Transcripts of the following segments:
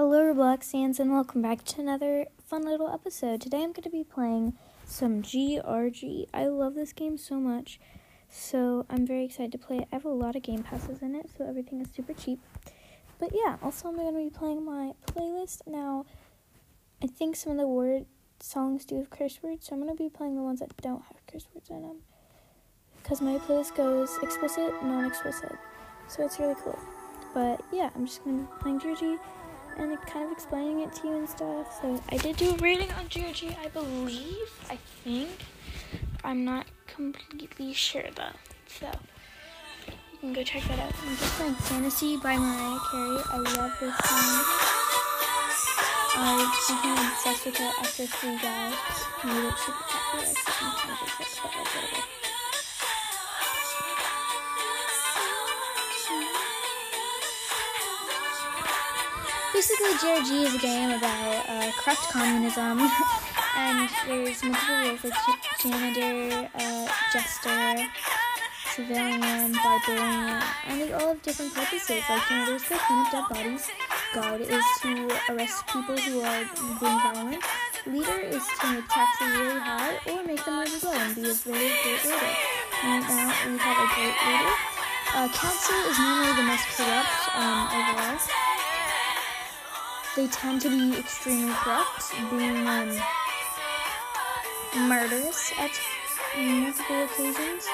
Hello, Roblox fans, and welcome back to another fun little episode. Today I'm going to be playing some GRG. I love this game so much, so I'm very excited to play it. I have a lot of game passes in it, so everything is super cheap. But yeah, also I'm going to be playing my playlist. Now, I think some of the word songs do have curse words, so I'm going to be playing the ones that don't have curse words in them. Because my playlist goes explicit, non-explicit. So it's really cool. But yeah, I'm just going to be playing GRG and kind of explaining it to you and stuff. So I did do a reading on GRG, I believe. I think. I'm not completely sure though. So you can go check that out. I'm just playing Fantasy by Mariah Carey. I love this song. I became obsessed with it after Free Guy made it super popular. Basically, GRG is a game about uh, corrupt communism, and there's multiple roles like janitor, uh, jester, civilian, barbarian, and they all have different purposes. Like, there's the clean up dead bodies. Guard is to arrest people who are being violent. Leader is to make taxes really high or make them illegal and be a very great leader. And now we have a great leader. Uh, council is normally the most corrupt um, overall they tend to be extremely corrupt, being um, murderous at multiple occasions.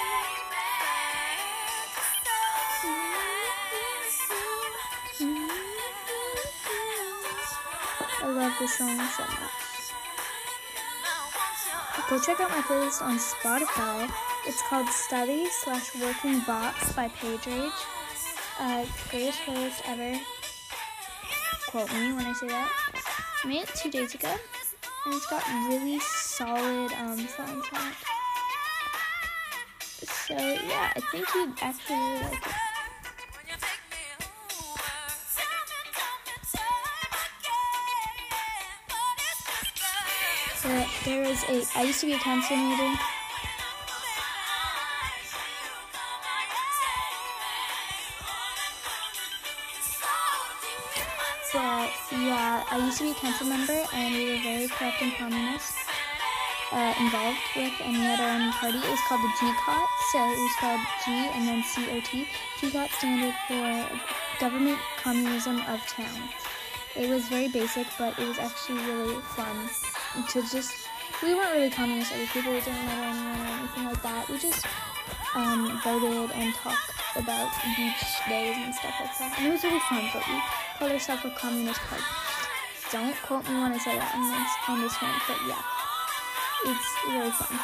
I love this song so much. Go check out my playlist on Spotify. It's called Study slash Working Box by Page Rage. Uh, greatest playlist ever quote me when I say that. I made it two days ago, and it's got really solid um, on it. So yeah, I think you'd actually really like it. There is a. I used to be a council meeting. Council member, and we were very corrupt and communist uh, involved with, and we had our own party. It was called the GCOT, so it was called G and then COT. GCOT standard for Government Communism of Town. It was very basic, but it was actually really fun to just. We weren't really communist other people. We didn't know anyone or anything like that. We just um, voted and talked about beach days and stuff like that. And it was really fun, but we called ourselves a communist party. Don't quote me when I say that. On this, on this one, but yeah, it's really fun.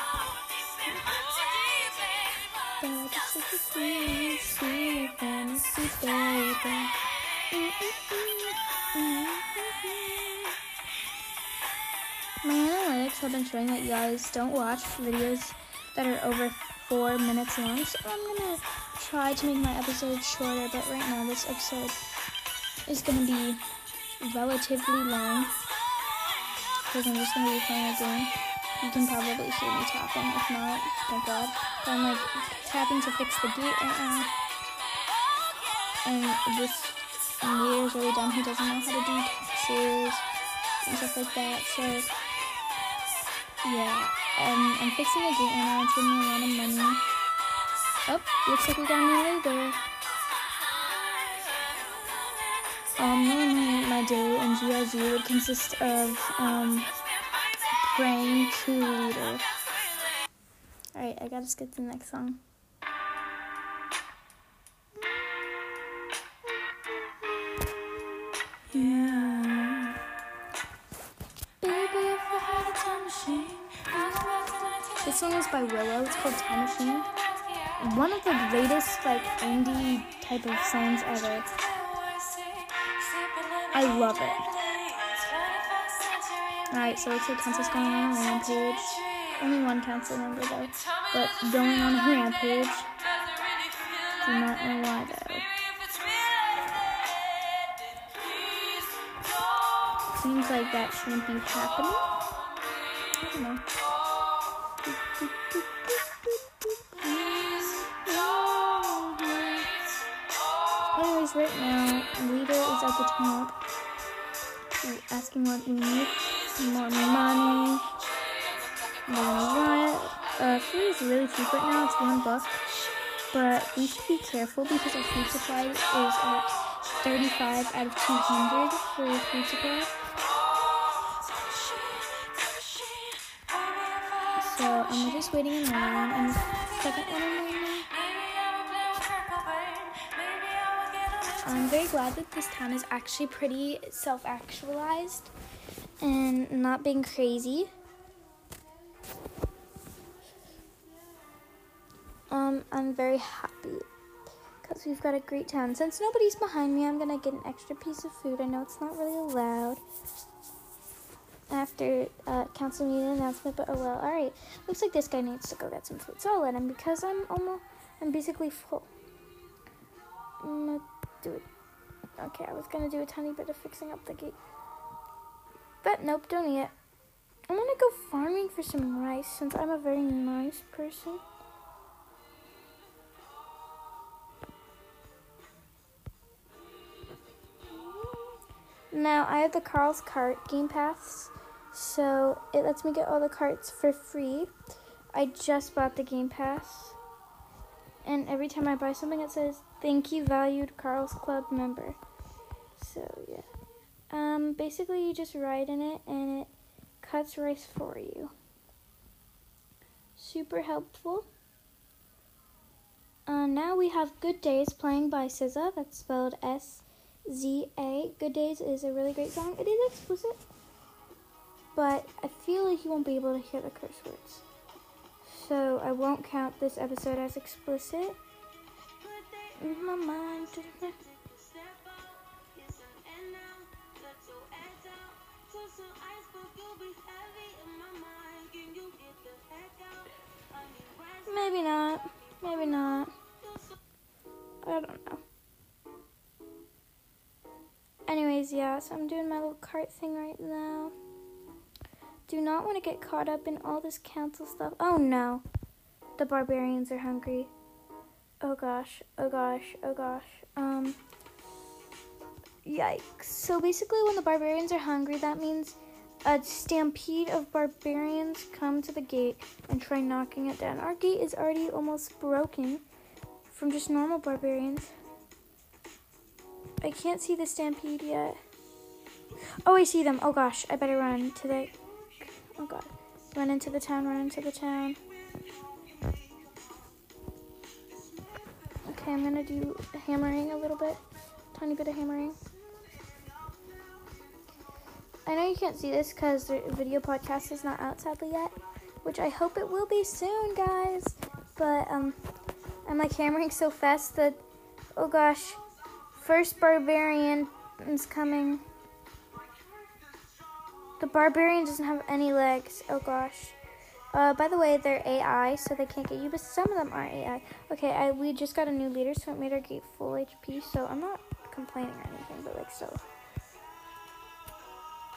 My analytics have been showing that you guys. Don't watch videos that are over four minutes long, so I'm gonna try to make my episodes shorter, but right now this episode is gonna be relatively long because I'm just gonna be playing a game. You can probably hear me tapping, if not, thank God. But I'm like tapping to fix the gate right now. And this leader is really dumb. He doesn't know how to do taxes and stuff like that. So yeah, um, I'm fixing the gate right now. It's giving me a lot of money. Oh, looks like we got a leader. Um, my day in GRG would consist of um, praying to leader. Alright, I gotta skip to the next song. Yeah. Baby, if I had a time machine, this song is by Willow. It's called Time Machine. One of the greatest like indie type of songs ever. I love it. Alright, so it's a council's going on a rampage. Only one council member though. But going on a rampage. Do not know why though. Seems like that shouldn't be happening. I don't know. Anyways, right now, leader is at the top. Asking what we need. Some more money. More uh, food is really cheap right now. It's one buck. But we should be careful because our food supply is at 35 out of 200 for food supply. So I'm just waiting in line. I'm second one I'm very glad that this town is actually pretty self-actualized and not being crazy. Um, I'm very happy because we've got a great town. Since nobody's behind me, I'm gonna get an extra piece of food. I know it's not really allowed after uh, council meeting announcement, but oh well. All right, looks like this guy needs to go get some food, so I'll let him because I'm almost, I'm basically full. Gonna do it. Okay, I was gonna do a tiny bit of fixing up the gate, but nope, don't eat it. I want to go farming for some rice since I'm a very nice person. Now I have the Carl's Cart Game Pass, so it lets me get all the carts for free. I just bought the Game Pass, and every time I buy something, it says "Thank you, valued Carl's Club member." So yeah, um, basically you just ride in it, and it cuts rice for you. Super helpful. Uh, now we have Good Days playing by SZA. That's spelled S Z A. Good Days is a really great song. It is explicit, but I feel like you won't be able to hear the curse words. So I won't count this episode as explicit. Maybe not. Maybe not. I don't know. Anyways, yeah, so I'm doing my little cart thing right now. Do not want to get caught up in all this council stuff. Oh no. The barbarians are hungry. Oh gosh, oh gosh, oh gosh. Um Yikes. So basically when the barbarians are hungry, that means a stampede of barbarians come to the gate and try knocking it down. Our gate is already almost broken from just normal barbarians. I can't see the stampede yet. Oh, I see them. Oh gosh, I better run to the. Oh god. Run into the town, run into the town. Okay, I'm gonna do hammering a little bit. Tiny bit of hammering. I know you can't see this because the video podcast is not out sadly yet, which I hope it will be soon, guys. But um, I'm like hammering so fast that, oh gosh, First barbarian is coming. The barbarian doesn't have any legs. Oh gosh. Uh, by the way, they're AI, so they can't get you, but some of them are AI. Okay, I, we just got a new leader, so it made our gate full HP, so I'm not complaining or anything, but like still.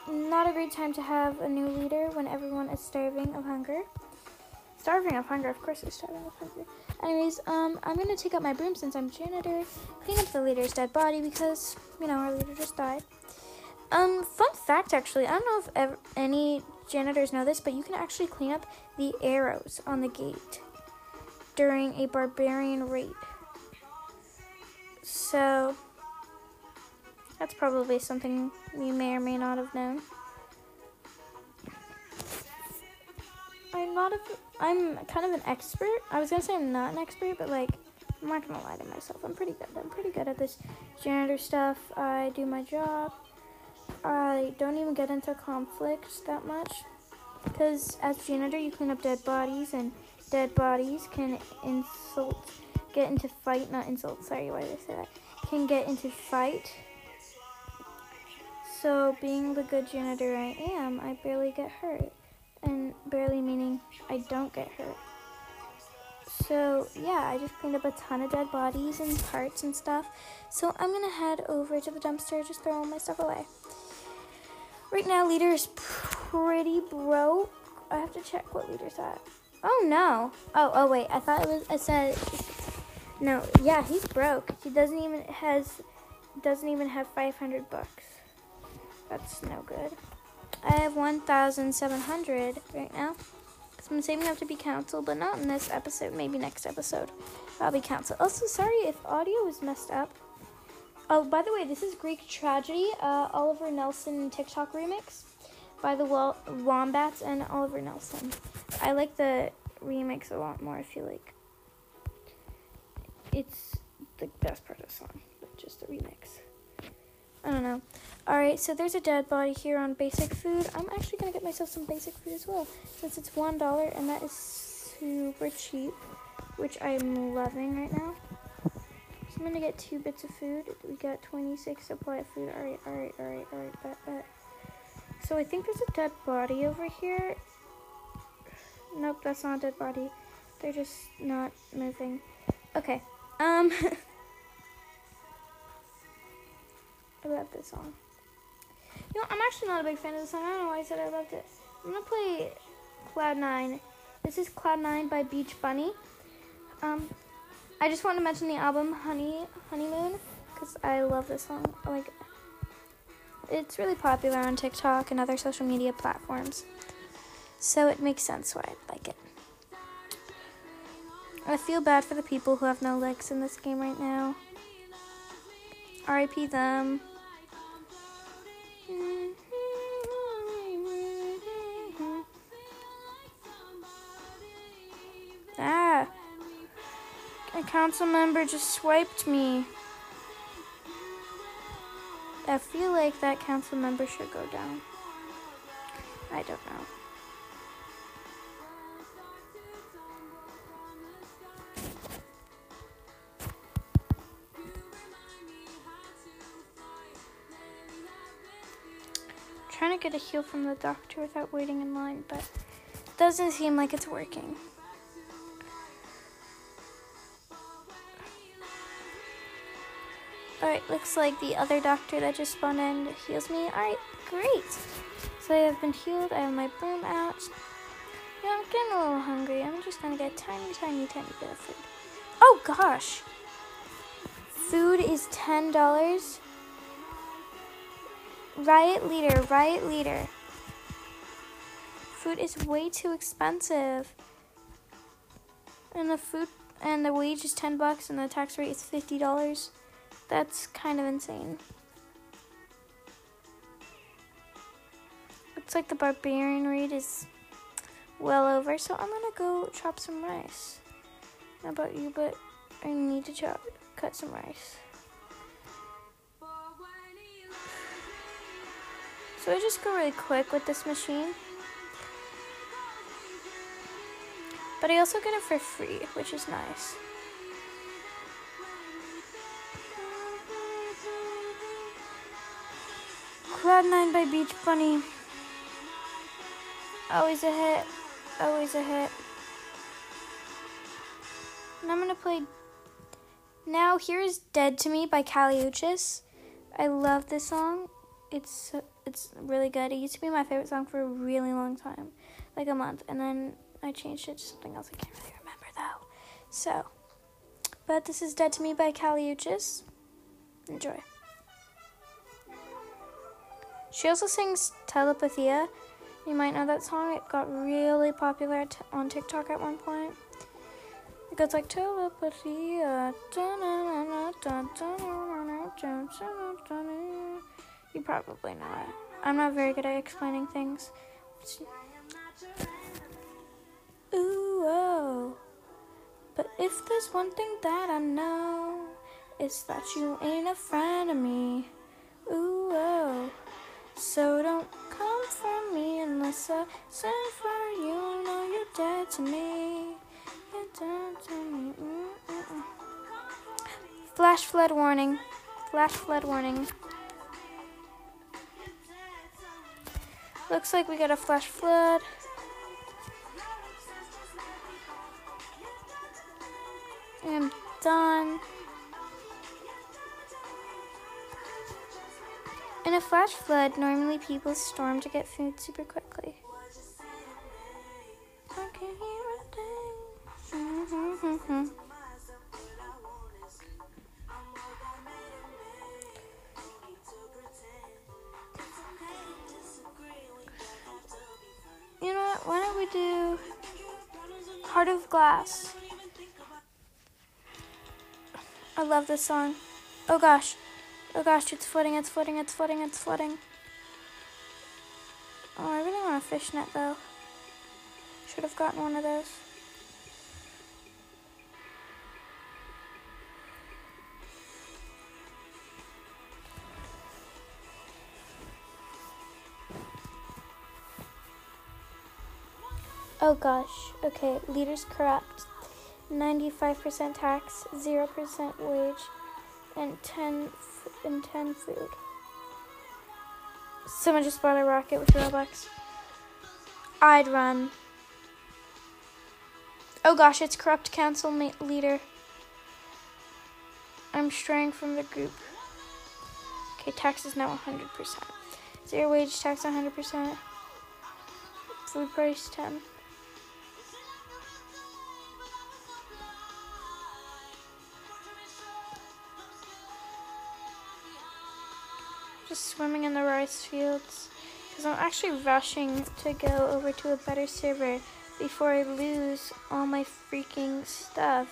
Not a great time to have a new leader when everyone is starving of hunger. Starving of hunger, of course they're starving of hunger. Anyways, um, I'm gonna take out my broom since I'm janitor, clean up the leader's dead body because, you know, our leader just died. Um, fun fact actually, I don't know if ever, any janitors know this, but you can actually clean up the arrows on the gate during a barbarian raid. So, that's probably something you may or may not have known. I'm not a, I'm kind of an expert. I was gonna say I'm not an expert, but like, I'm not gonna lie to myself. I'm pretty good. I'm pretty good at this janitor stuff. I do my job. I don't even get into conflicts that much. Because as janitor, you clean up dead bodies, and dead bodies can insult, get into fight, not insult, sorry, why did I say that? Can get into fight. So, being the good janitor I am, I barely get hurt and barely meaning I don't get hurt. So, yeah, I just cleaned up a ton of dead bodies and parts and stuff. So, I'm gonna head over to the dumpster, just throw all my stuff away. Right now, leader is pretty broke. I have to check what leader's at. Oh no. Oh, oh wait. I thought it was. I said. No. Yeah, he's broke. He doesn't even has. Doesn't even have 500 bucks. That's no good. I have 1,700 right now. Because I'm saving up to be canceled, but not in this episode. Maybe next episode. I'll be canceled. Also, sorry if audio is messed up. Oh, by the way, this is Greek Tragedy, uh, Oliver Nelson TikTok remix by the Wombats and Oliver Nelson. I like the remix a lot more. I feel like it's the best part of the song, but just the remix. I don't know. Alright, so there's a dead body here on basic food. I'm actually to get myself some basic food as well, since it's $1 and that is super cheap, which I'm loving right now. I'm to get two bits of food. We got 26 supply of food. Alright, alright, alright, alright, bet, bet. So I think there's a dead body over here. Nope, that's not a dead body. They're just not moving. Okay. Um... I love this song. You know, I'm actually not a big fan of the song. I don't know why I said I loved it. I'm gonna play Cloud Nine. This is Cloud Nine by Beach Bunny. Um, I just want to mention the album Honey Honeymoon because I love this song. Like, it's really popular on TikTok and other social media platforms, so it makes sense why I like it. I feel bad for the people who have no legs in this game right now. RIP them. Council member just swiped me. I feel like that council member should go down. I don't know. trying to get a heal from the doctor without waiting in line, but it doesn't seem like it's working. Alright, looks like the other doctor that just spawned in heals me. Alright, great. So I have been healed. I have my broom out. Yeah, I'm getting a little hungry. I'm just gonna get a tiny, tiny, tiny bit of food. Oh gosh! Food is $10. Riot leader, riot leader. Food is way too expensive. And the food and the wage is 10 bucks and the tax rate is $50. That's kind of insane. Looks like the barbarian rate is well over, so I'm gonna go chop some rice. How about you, but I need to chop cut some rice. So I just go really quick with this machine. But I also get it for free, which is nice. Cloud9 by Beach Bunny. Always a hit. Always a hit. And I'm gonna play now. Here is "Dead to Me" by Kali Uchis. I love this song. It's it's really good. It used to be my favorite song for a really long time, like a month, and then I changed it to something else. I can't really remember though. So, but this is "Dead to Me" by Kali Uchis. Enjoy. She also sings telepatía. You might know that song. It got really popular on TikTok at one point. It goes like telepatía. Uh, you probably know it. I'm not very good at explaining things. Ooh, oh. But if there's one thing that I know, it's that you ain't a friend of me. Ooh, oh. So don't come for me unless I send for you. Know you're dead to me. You're dead to me. Flash flood warning. Flash flood warning. Looks like we got a flash flood. And done. In a flash flood, normally people storm to get food super quickly. You know what? Why don't we do Heart of Glass? I love this song. Oh gosh. Oh gosh, it's flooding, it's flooding, it's flooding, it's flooding. Oh, I really want a fishnet though. Should have gotten one of those. Oh gosh. Okay, leaders corrupt. 95% tax, 0% wage, and 10 and 10 food. Someone just bought a rocket with Robux. I'd run. Oh gosh, it's corrupt council leader. I'm straying from the group. Okay, tax is now 100%. Zero wage tax 100%. Food price 10. Swimming in the rice fields because I'm actually rushing to go over to a better server before I lose all my freaking stuff.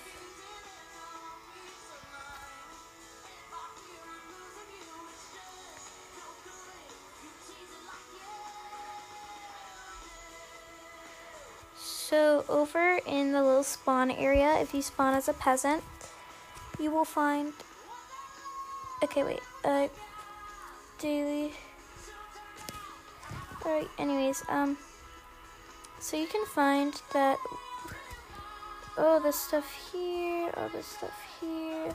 So over in the little spawn area, if you spawn as a peasant, you will find, okay wait, uh, daily. Alright, anyways, um, so you can find that, oh, this stuff here, all this stuff here.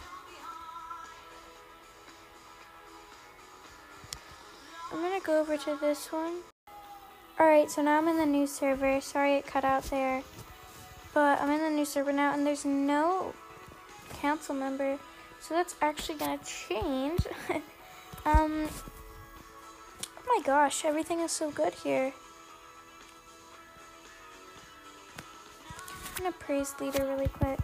I'm gonna go over to this one. Alright, so now I'm in the new server. Sorry it cut out there. But I'm in the new server now, and there's no council member. So that's actually gonna change. um, my gosh, everything is so good here. I'm gonna praise Leader really quick.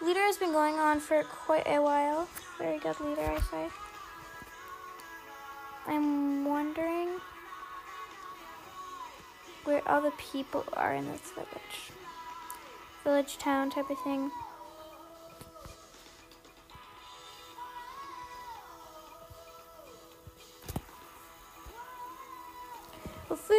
Leader has been going on for quite a while. Very good leader, I say. I'm wondering where all the people are in this village. Village town type of thing.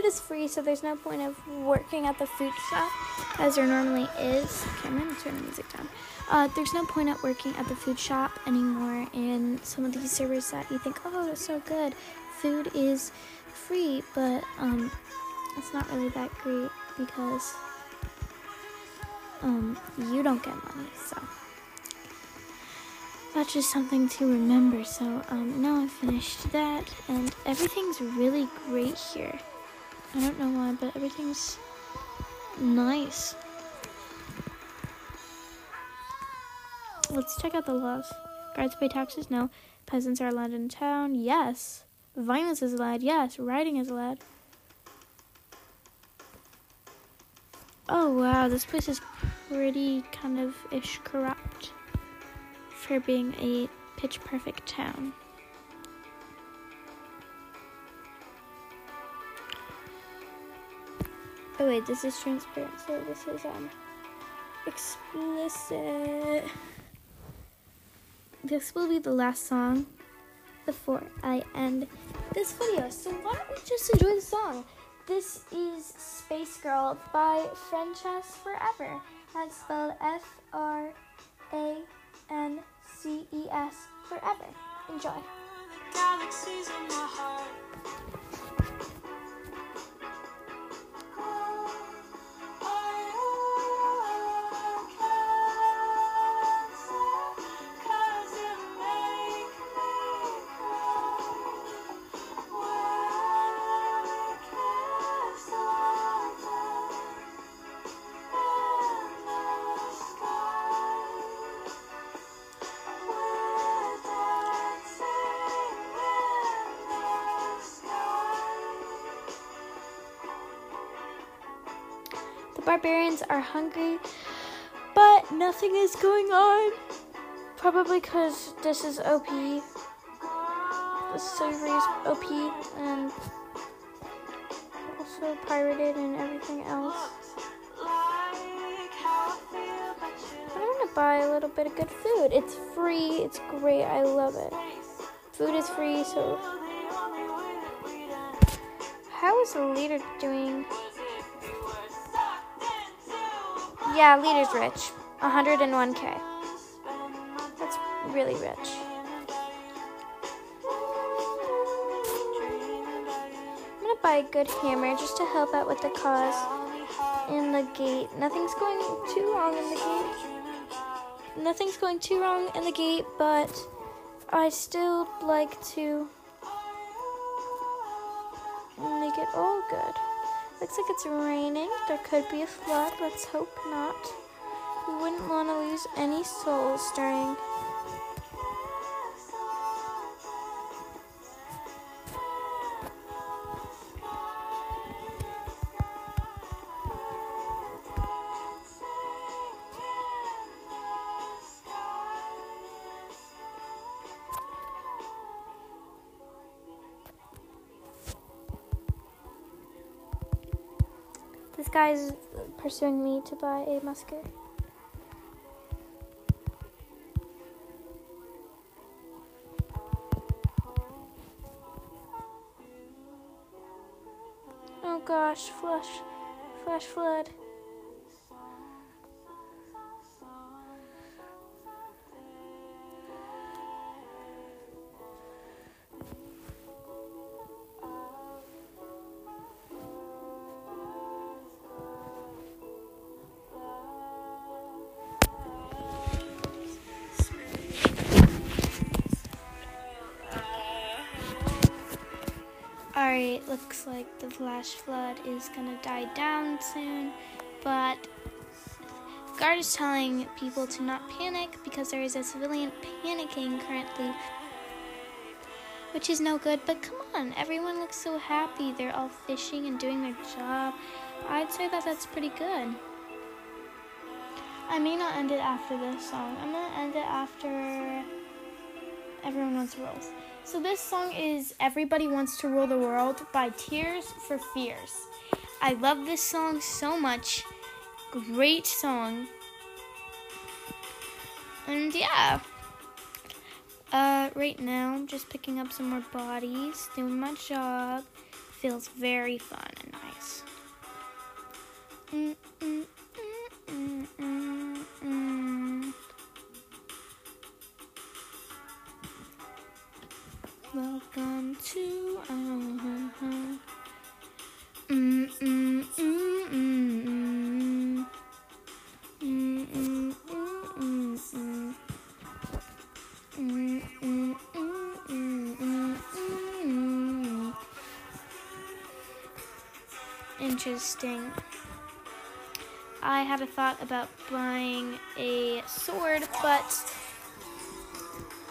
Is free, so there's no point of working at the food shop as there normally is. Okay, I'm gonna turn the music down. Uh, there's no point at working at the food shop anymore and some of these servers that you think, oh, it's so good. Food is free, but um, it's not really that great because um, you don't get money, so that's just something to remember. So um, now I've finished that, and everything's really great here. I don't know why, but everything's nice. Let's check out the laws. Guards pay taxes? No. Peasants are allowed in town? Yes. Violence is allowed? Yes. Rioting is allowed. Oh wow, this place is pretty kind of ish corrupt for being a pitch perfect town. Oh wait, this is transparent, so this is um explicit. This will be the last song before I end this video. So why don't we just enjoy the song? This is Space Girl by Frances Forever. That's spelled F R A N C E S Forever. Enjoy. Are hungry, but nothing is going on. Probably because this is OP. The server is OP, and also pirated and everything else. I'm gonna buy a little bit of good food. It's free, it's great, I love it. Food is free, so. How is the leader doing? Yeah, leader's rich. 101k. That's really rich. I'm gonna buy a good hammer just to help out with the cause in the gate. Nothing's going too wrong in the gate. Nothing's going too wrong in the gate, but I still like to make it all good. Looks like it's raining. There could be a flood. Let's hope not. We wouldn't want to lose any souls during pursuing me to buy a musket. Looks like the flash flood is gonna die down soon, but guard is telling people to not panic because there is a civilian panicking currently, which is no good. But come on, everyone looks so happy. They're all fishing and doing their job. I'd say that that's pretty good. I may not end it after this song. I'm gonna end it after Everyone Wants to Roll. So this song is Everybody Wants to Rule the World by Tears for Fears. I love this song so much. Great song. And yeah. Uh, right now, I'm just picking up some more bodies, doing my job. Feels very fun and nice. Mm, to. Mm, mm, mm, mm, mm. Mm, mm, mm, mm, mm. Mm, mm, mm, mm, mm, mm. Interesting. I had a thought about buying a sword, but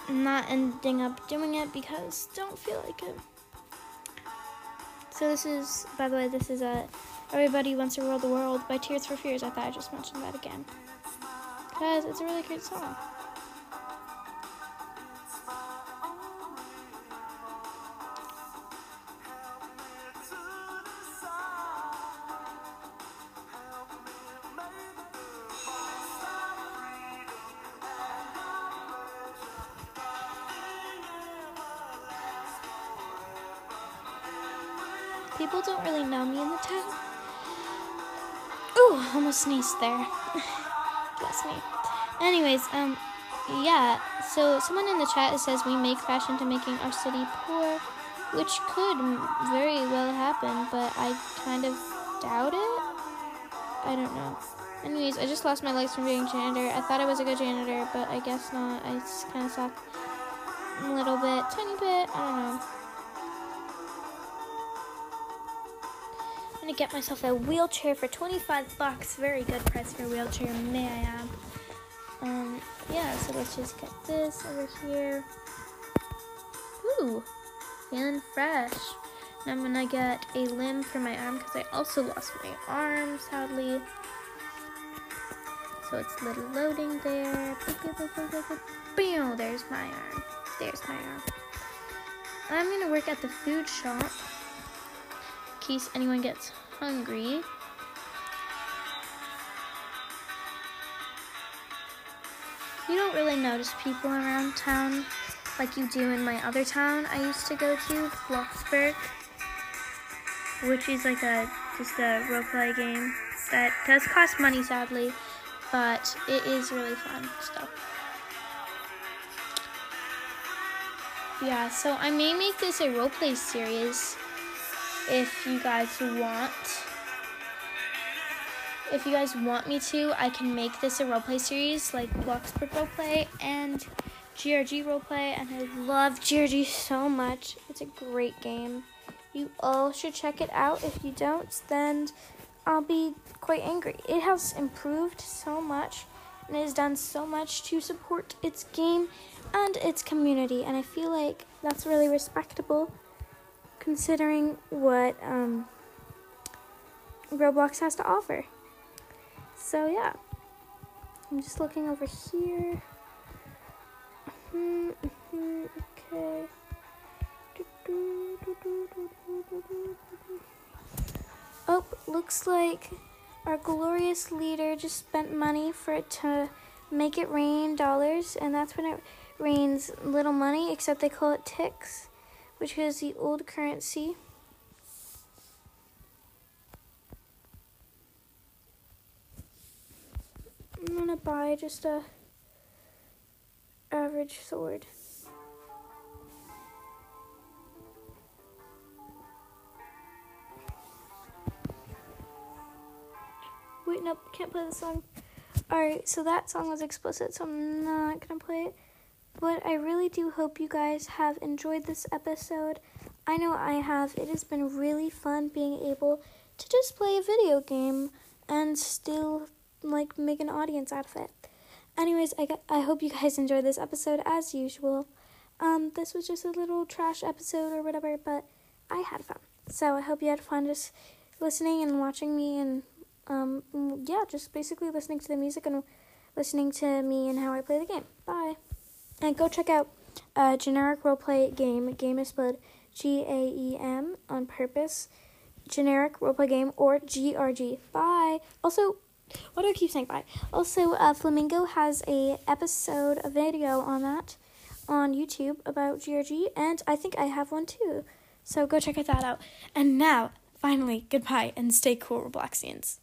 not ending up doing it because don't feel like it. So this is, by the way, this is a Everybody Wants to Rule the World by Tears for Fears. I thought I just mentioned that again because it's a really great song. Know me in the town. Ooh, almost sneezed there. Bless me. Anyways, um, yeah. So someone in the chat says we make fashion to making our city poor, which could very well happen, but I kind of doubt it. I don't know. Anyways, I just lost my legs from being janitor. I thought I was a good janitor, but I guess not. I just kind of suck a little bit, tiny bit. I don't know. I'm gonna get myself a wheelchair for 25 bucks. Very good price for a wheelchair, may I add. Um, yeah, so let's just get this over here. Ooh, feeling fresh. And I'm gonna get a limb for my arm because I also lost my arm, sadly. So it's a little loading there. There's my arm. There's my arm. I'm gonna work at the food shop case anyone gets hungry. You don't really notice people around town like you do in my other town I used to go to, Bloxburg, which is like a just a roleplay game that does cost money sadly, but it is really fun stuff. Yeah, so I may make this a roleplay series if you guys want. If you guys want me to, I can make this a roleplay series like Bloxburg roleplay and GRG roleplay, and I love GRG so much. It's a great game. You all should check it out. If you don't, then I'll be quite angry. It has improved so much and it has done so much to support its game and its community, and I feel like that's really respectable considering what um, Roblox has to offer. So, yeah, I'm just looking over here. Mm-hmm, okay. Oh, looks like our glorious leader just spent money for it to make it rain dollars, and that's when it rains little money, except they call it ticks, which is the old currency. I'm gonna buy just a average sword. Wait, nope, can't play the song. Alright, so that song was explicit, so I'm not gonna play it. But I really do hope you guys have enjoyed this episode. I know I have. It has been really fun being able to just play a video game and still like make an audience out of it. Anyways, I I hope you guys enjoyed this episode as usual. Um, this was just a little trash episode or whatever, but I had fun. So I hope you had fun just listening and watching me and um, yeah, just basically listening to the music and listening to me and how I play the game. Bye. And go check out a generic roleplay game. Game is spelled G A E M on purpose. Generic roleplay game or GRG. Bye. Also, what do I keep saying? Bye. Also, uh, Flamingo has a episode, a video on that on YouTube about GRG, and I think I have one too. So go check that out. And now, finally, goodbye and stay cool, Robloxians.